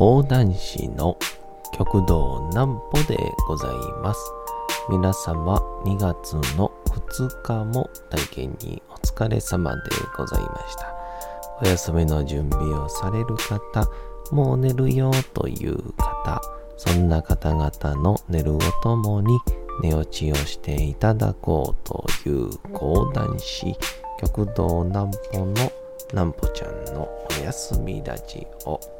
講談師の極道南歩でございます。皆様2月の2日も体験にお疲れ様でございました。お休みの準備をされる方、もう寝るよという方、そんな方々の寝るをともに寝落ちをしていただこうという講談師、極道南歩の南歩ちゃんのお休みラジオ。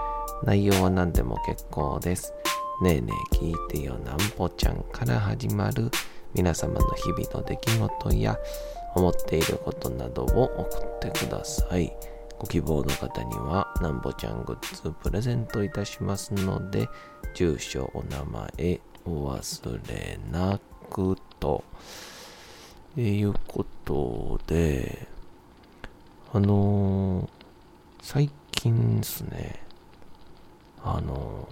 内容は何でも結構です。ねえねえ聞いてよなんぽちゃんから始まる皆様の日々の出来事や思っていることなどを送ってください。ご希望の方にはなんぼちゃんグッズプレゼントいたしますので、住所、お名前お忘れなくと。いうことで、あのー最近ですね、あの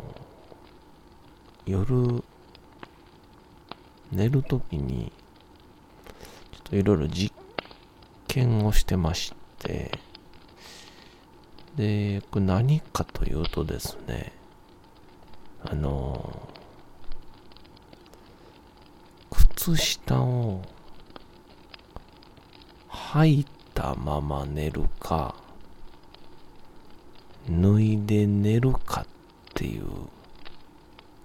夜、寝るときに、ちょっといろいろ実験をしてまして、で、これ何かというとですね、あの靴下を履いたまま寝るか、脱いで寝るかっていう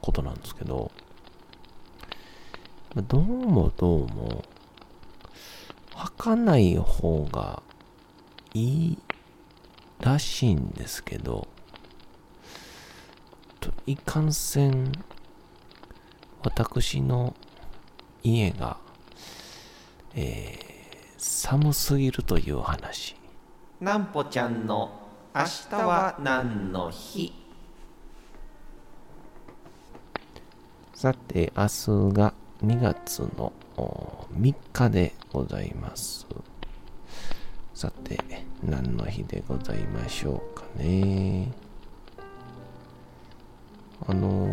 ことなんですけど、どうもどうも、履かない方がいいらしいんですけど、といかんせん、私の家が、えー寒すぎるという話。なんぽちゃんの明日は何の日？さて、明日が2月の3日でございます。さて、何の日でございましょうかね。あのー、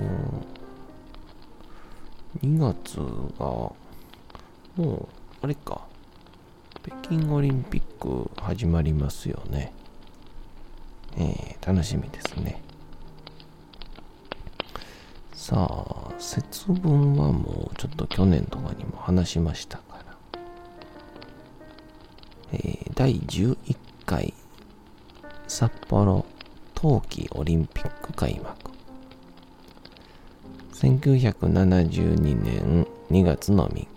2月が、もう、あれか、北京オリンピック始まりますよね。えー、楽しみですね。さあ、節分はもうちょっと去年とかにも話しましたから。えー第11回札幌冬季オリンピック開幕。1972年2月の3日、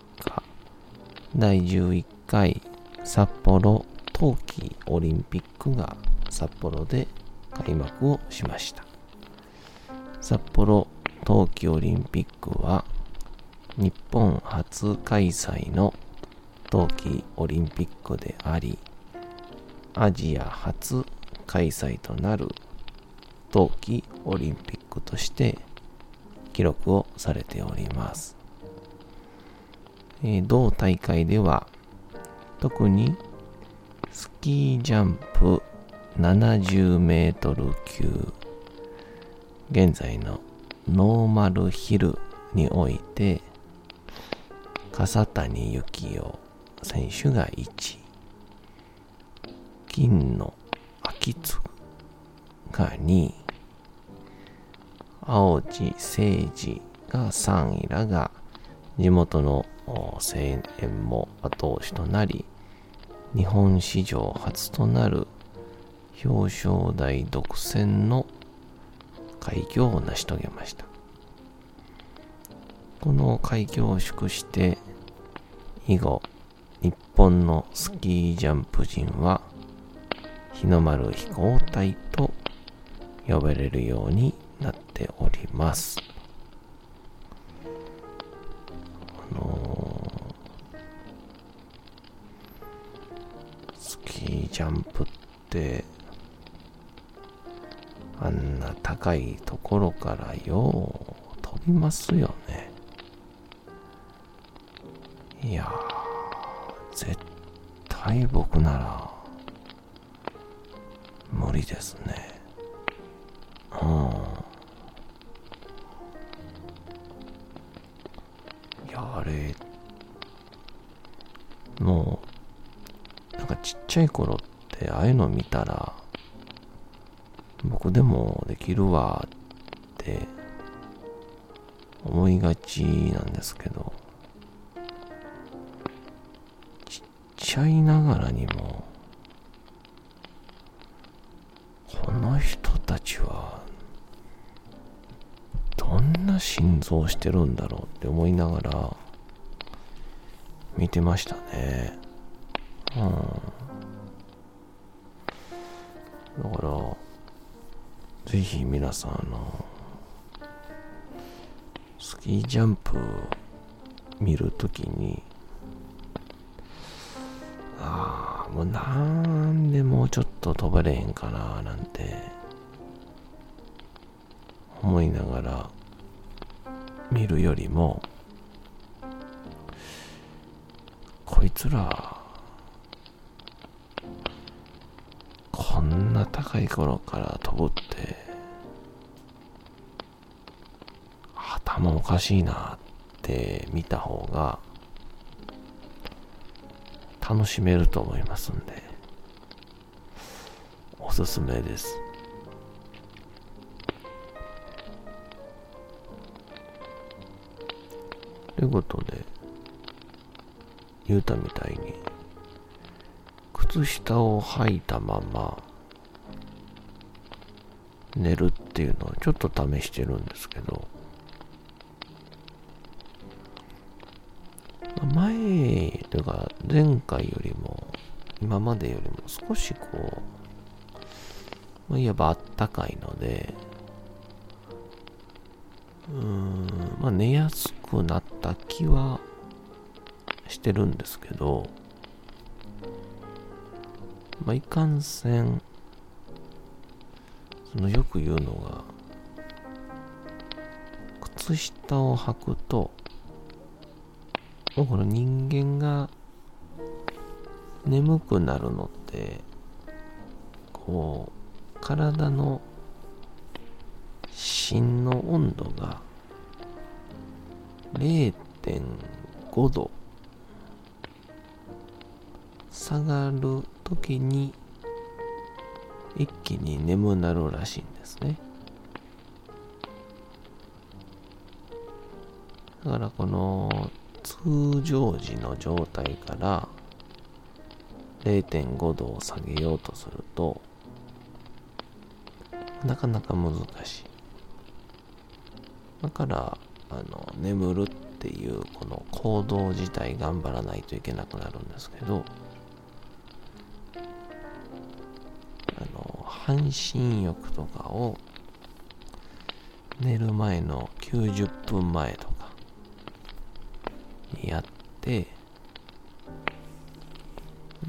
第11回札幌冬季オリンピックが札幌で開幕をしました。札幌冬季オリンピックは日本初開催の冬季オリンピックであり、アジア初開催となる冬季オリンピックとして記録をされております。えー同大会では特にスキージャンプ70メートル級現在のノーマルヒルにおいて笠谷幸雄選手が1位。金の秋津が2位。青地誠二が3位らが地元の声援も後押しとなり日本史上初となる表彰台独占の快挙を成し遂げました。この快挙を祝して以後日本のスキージャンプ陣は日の丸飛行隊と呼ばれるようになっております。あのースキージャンプってあんな高いところからよう飛びますよね。いやー、絶対僕なら無理ですね。うん。いや、あれ、もう、なんかちっちゃい頃ってああいうの見たら、僕でもできるわって思いがちなんですけど、ちっちゃいながらにも、この人たちは、どんな心臓してるんだろうって思いながら、見てましたね。うん。だから、ぜひ皆さん、あの、スキージャンプ見るときに、ああ、もうなんでもうちょっと飛ばれへんかな、なんて、思いながら見るよりも、こいつら、こんな高い頃から飛ぶって、頭おかしいなって見た方が、楽しめると思いますんで、おすすめです。ということで、言うたみたいに、靴下を履いたまま寝るっていうのをちょっと試してるんですけど、前というか前回よりも今までよりも少しこう、まあ、いわばあったかいので、うーん、まあ寝やすくなった気はしてるんですけど、まあ、いかんせん、そのよく言うのが、靴下を履くと、もうこの人間が眠くなるのって、こう、体の芯の温度が0.5度下がる時に一気に眠なるらしいんですね。だからこの通常時の状態から0.5度を下げようとするとなかなか難しい。だからあの眠るっていうこの行動自体頑張らないといけなくなるんですけど半身浴とかを寝る前の90分前とかにやって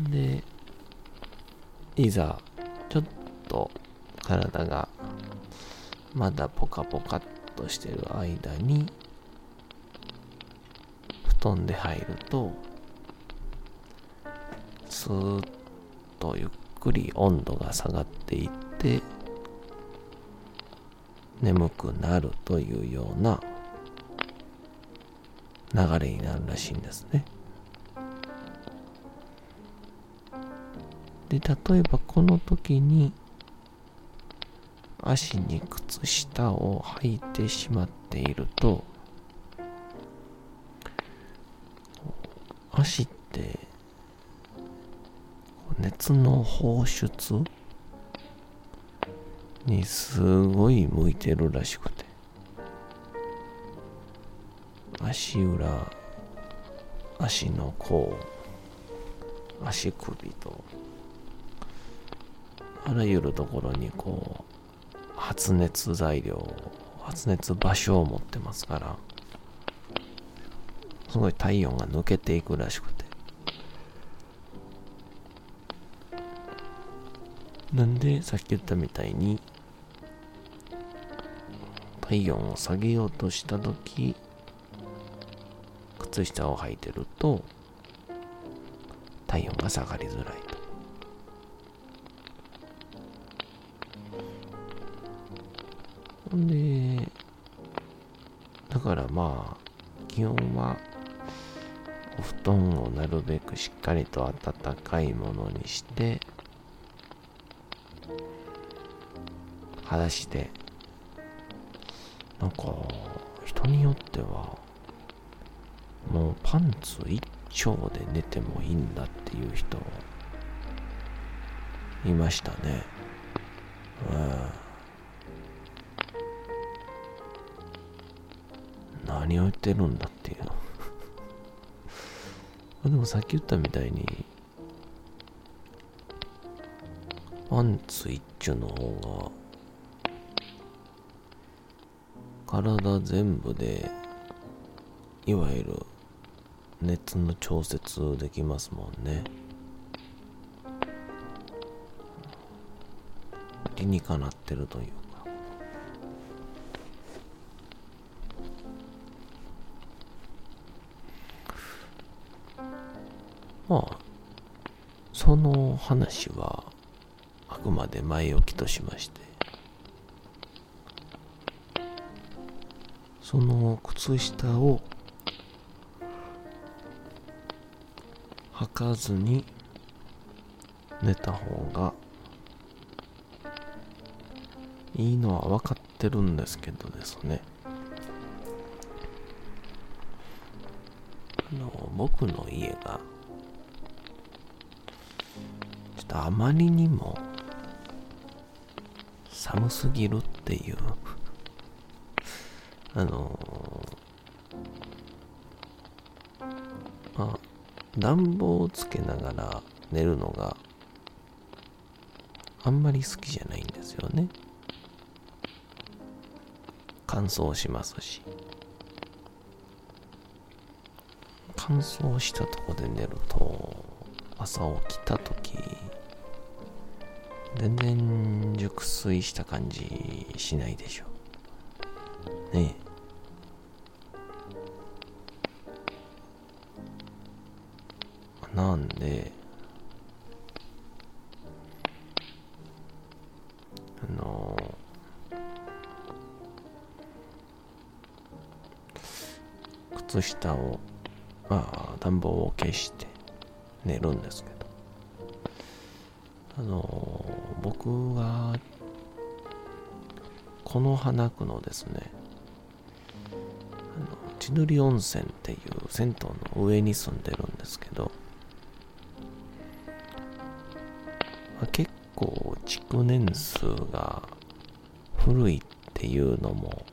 でいざちょっと体がまだポカポカっとしてる間に布団で入るとスーッとゆっくり温度が下がっていって眠くなるというような流れになるらしいんですね。で、例えばこの時に足に靴下を履いてしまっていると足っの放出？にすごい向いてるらしくて。足裏足の甲足首とあらゆるところにこう発熱材料発熱場所を持ってますからすごい体温が抜けていくらしくて。なんでさっき言ったみたいに体温を下げようとした時靴下を履いてると体温が下がりづらいと。ほんでだからまあ基本はお布団をなるべくしっかりと暖かいものにして裸足でなんか人によってはもうパンツ一丁で寝てもいいんだっていう人いましたね。うん。何を言ってるんだっていうの。でもさっき言ったみたいにパンツ一丁の方が体全部でいわゆる熱の調節できますもんね。理にかなってるというか。まあその話はあくまで前置きとしまして。その靴下を履かずに寝た方がいいのは分かってるんですけどですね。あの僕の家がちょっとあまりにも寒すぎるっていうあのー、まあ、暖房をつけながら寝るのがあんまり好きじゃないんですよね。乾燥しますし。乾燥したとこで寝ると朝起きた時全然熟睡した感じしないでしょねえなんで、あの靴下を、まあ、暖房を消して寝るんですけど、あの僕が、この花区のですね、あの千鳥温泉っていう銭湯の上に住んでるんですけど、結構築年数が古いっていうのも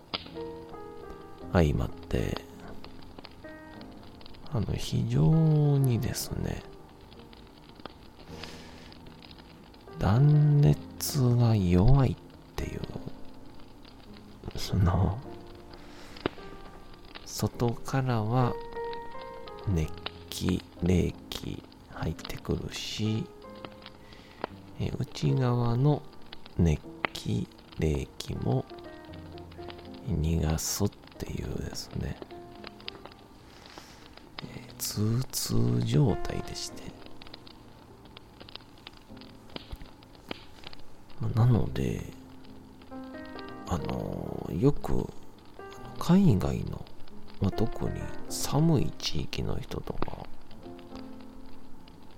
相まってあの非常にですね断熱が弱いっていうその外からは熱気冷気入ってくるしえ内側の熱気冷気も逃がすっていうですね、えー、通通状態でして。まなのであのー、よく海外の、ま、特に寒い地域の人とか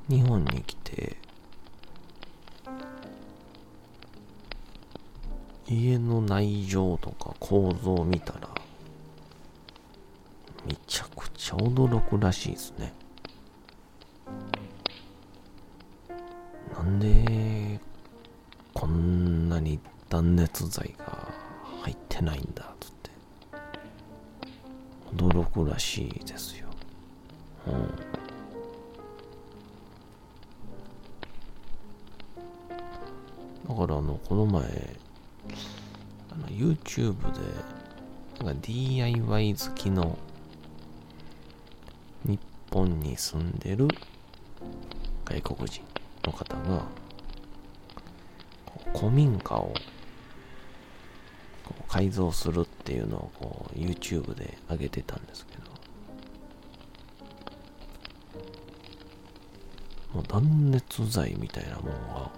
日本に来て家の内情とか構造を見たらめちゃくちゃ驚くらしいですね。なんでこんなに断熱材が入ってないんだつって驚くらしいですよ。うん。だからあのこの前 YouTube でなんか DIY 好きの日本に住んでる外国人の方が古民家を改造するっていうのをこう YouTube で上げてたんですけど。もう断熱材みたいなもんが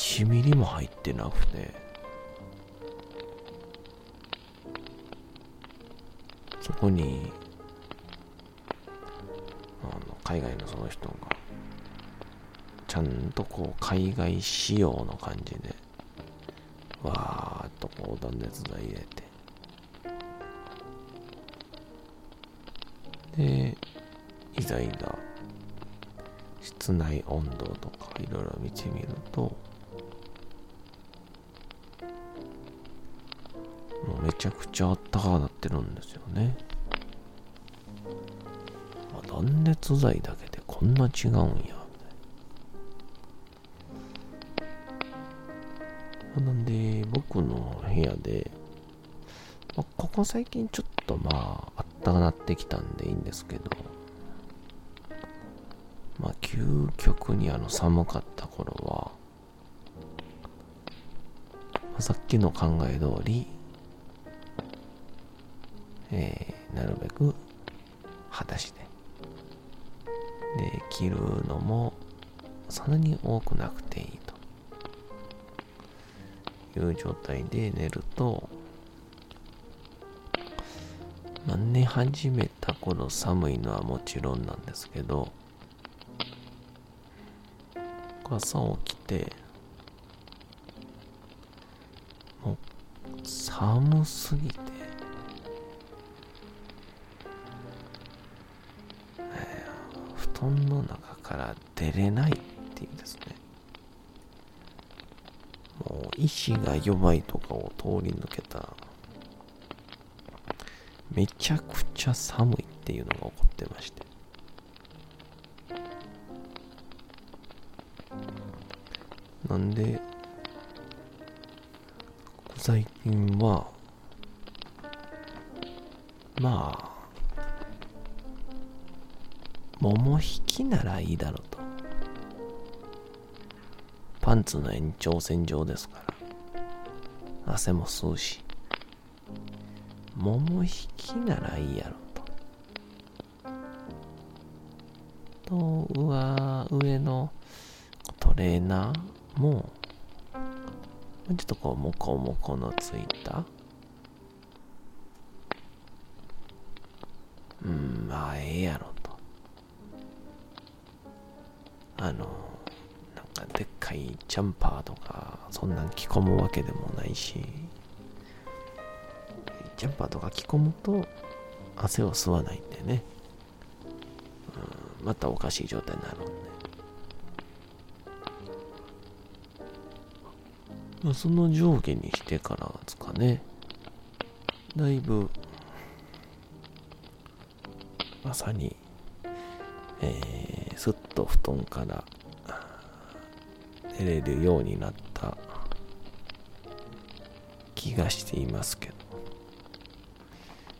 1ミリも入ってなくて。そこにあの海外のその人がちゃんとこう海外仕様の感じでわーっとこう断熱材入れて。でいざいざ室内温度とかいろいろ見てみるとちゃくちゃあったかくなってるんですよね、まあ、断熱材だけでこんな違うんや。なんで僕の部屋で、まあ、ここ最近ちょっとまああったかなってきたんでいいんですけどまあ、究極にあの寒かった頃は、さっきの考え通り、えー、なるべく裸足で。で、着るのもそんなに多くなくていいという状態で寝ると、まあ、寝始めた頃寒いのはもちろんなんですけど、朝起きて、もう寒すぎて、中から出れないっていうですね。もう意志が弱いとかを通り抜けためちゃくちゃ寒いっていうのが起こってまして。なんで、最近は、まあ、桃引きならいいだろうと。パンツの延長線上ですから。汗も吸うし。桃引きならいいやろと。と、上、上のトレーナーも、ちょっとこう、モコモコのついた、うん、まあ、ええやろあの、なんかでっかいジャンパーとか、そんなん着込むわけでもないし、ジャンパーとか着込むと、汗を吸わないんでね、うん、またおかしい状態になるんで。まあ、その上下にしてからですかね。だいぶ、まさに、えー、と布団から寝れるようになった気がしていますけど、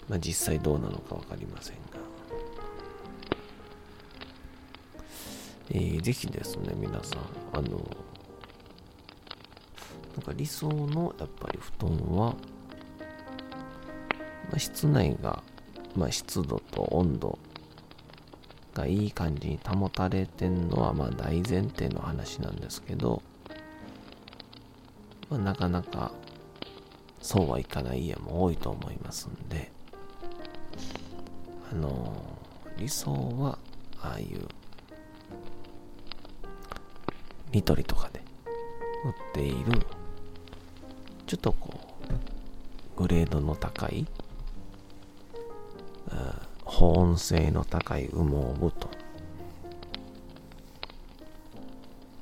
まあ、実際どうなのか分かりませんが、えー、ぜひですね、皆さん、あの、なんか理想のやっぱり布団は、まあ、室内が、まあ、湿度と温度がいい感じに保たれてんのはまあ大前提の話なんですけど、まあ、なかなかそうはいかない家も多いと思いますんであの、理想はああいうニトリとかで売っているちょっとこう、グレードの高い、うん保温性の高い羽毛布団。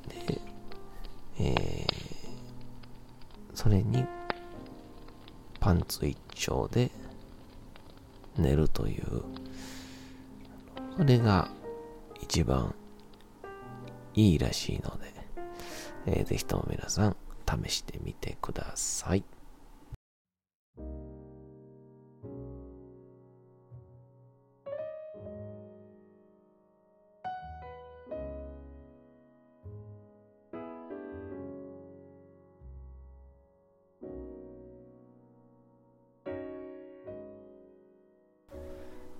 で、えー、それにパンツ一丁で寝るという、それが一番いいらしいので、えー、ぜひとも皆さん試してみてください。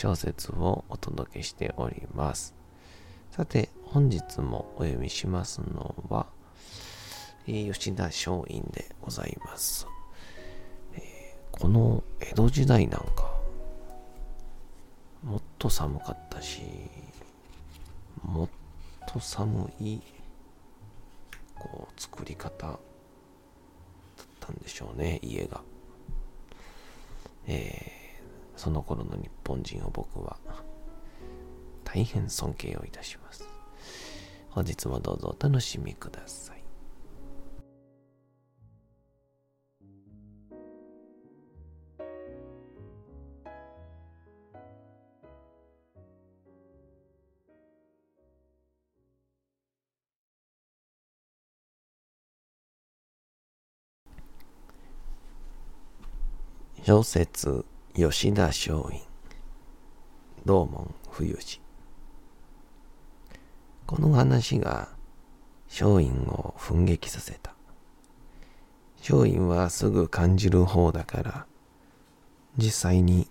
小説をお届けしております。さて、本日もお読みしますのは、え、吉田松陰でございます、え、この江戸時代なんか、もっと寒かったし、もっと寒い、こう、作り方だったんでしょうね、家が。えーその頃の日本人を僕は大変尊敬をいたします。本日もどうぞお楽しみください。小説吉田松陰。道門冬治この話が松陰を奮撃させた。松陰はすぐ感じる方だから実際に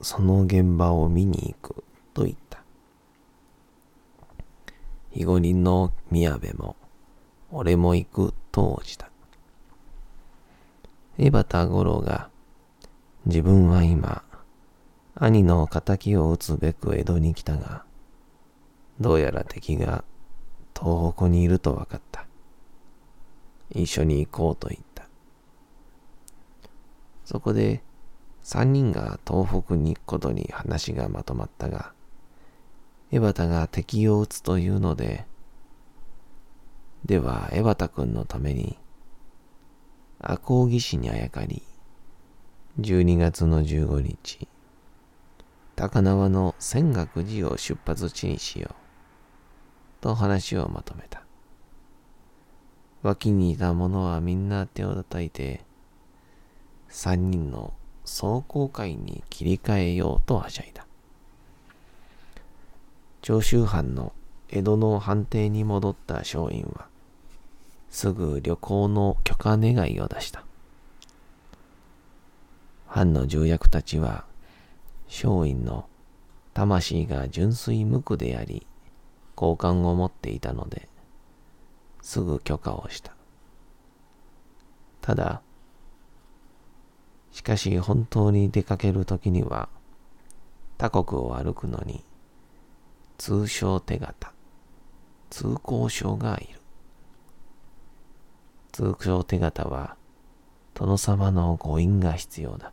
その現場を見に行くと言った。肥後人の宮部も俺も行くと応じた。江端五郎が自分は今、兄の仇を討つべく江戸に来たが、どうやら敵が東北にいると分かった。一緒に行こうと言った。そこで三人が東北に行くことに話がまとまったが、江端が敵を撃つというので、では江端君のために赤穂義士にあやかり、12月の15日、高輪の泉岳寺を出発地にしよう。と話をまとめた。脇にいた者はみんな手を叩いて、三人の壮行会に切り替えようとはしゃいだ。長州藩の江戸の藩邸に戻った松陰は、すぐ旅行の許可願いを出した。藩の重役たちは、松陰の魂が純粋無垢であり、好感を持っていたので、すぐ許可をした。ただ、しかし本当に出かけるときには、他国を歩くのに、通称手形、通行証がいる。通称手形は、殿様のご印が必要だ。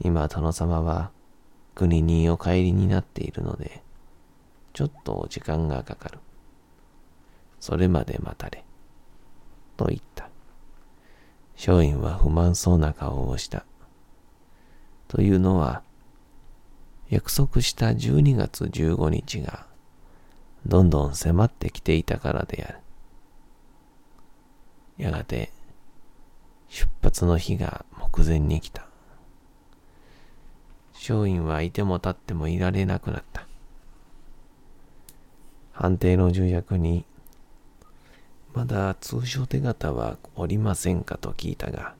今殿様は国にお帰りになっているので、ちょっと時間がかかる。それまで待たれ。と言った。松陰は不満そうな顔をした。というのは、約束した12月15日が、どんどん迫ってきていたからである。やがて、出発の日が目前に来た。松陰はいても立ってもいられなくなった。判定の重役に、まだ通常手形はおりませんかと聞いたが、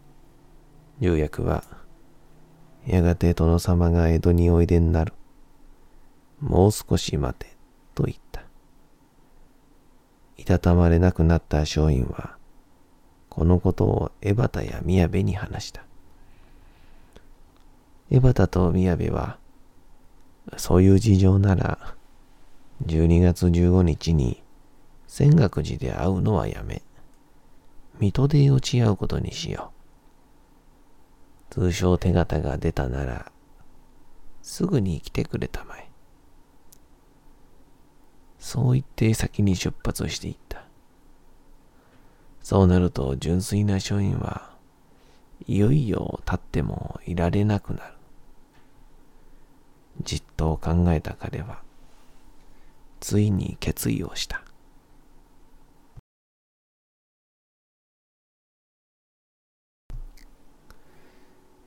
重役は、やがて殿様が江戸においでになる。もう少し待て、と言った。いたたまれなくなった松陰は、このことを江端や宮部に話した。江端と宮部は、そういう事情なら、12月15日に泉岳寺で会うのはやめ、水戸で落ち合うことにしよう。通称手形が出たなら、すぐに来てくれたまえ。そう言って先に出発していった。そうなると純粋な書院はいよいよ立ってもいられなくなる。じっと考えた彼は、ついに決意をした。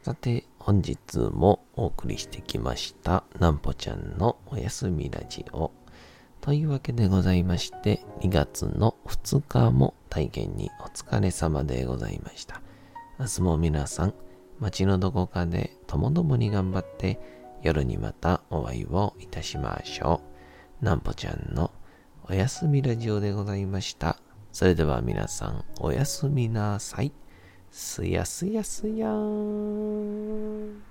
さて、本日もお送りしてきました、なんぽちゃんのおやすみラジオ。というわけでございまして、2月の2日も体験にお疲れ様でございました。明日も皆さん、街のどこかでともどもに頑張って、夜にまたお会いをいたしましょう。なんぽちゃんのおやすみラジオでございました。それでは皆さん、おやすみなさい。すやすやすやーん。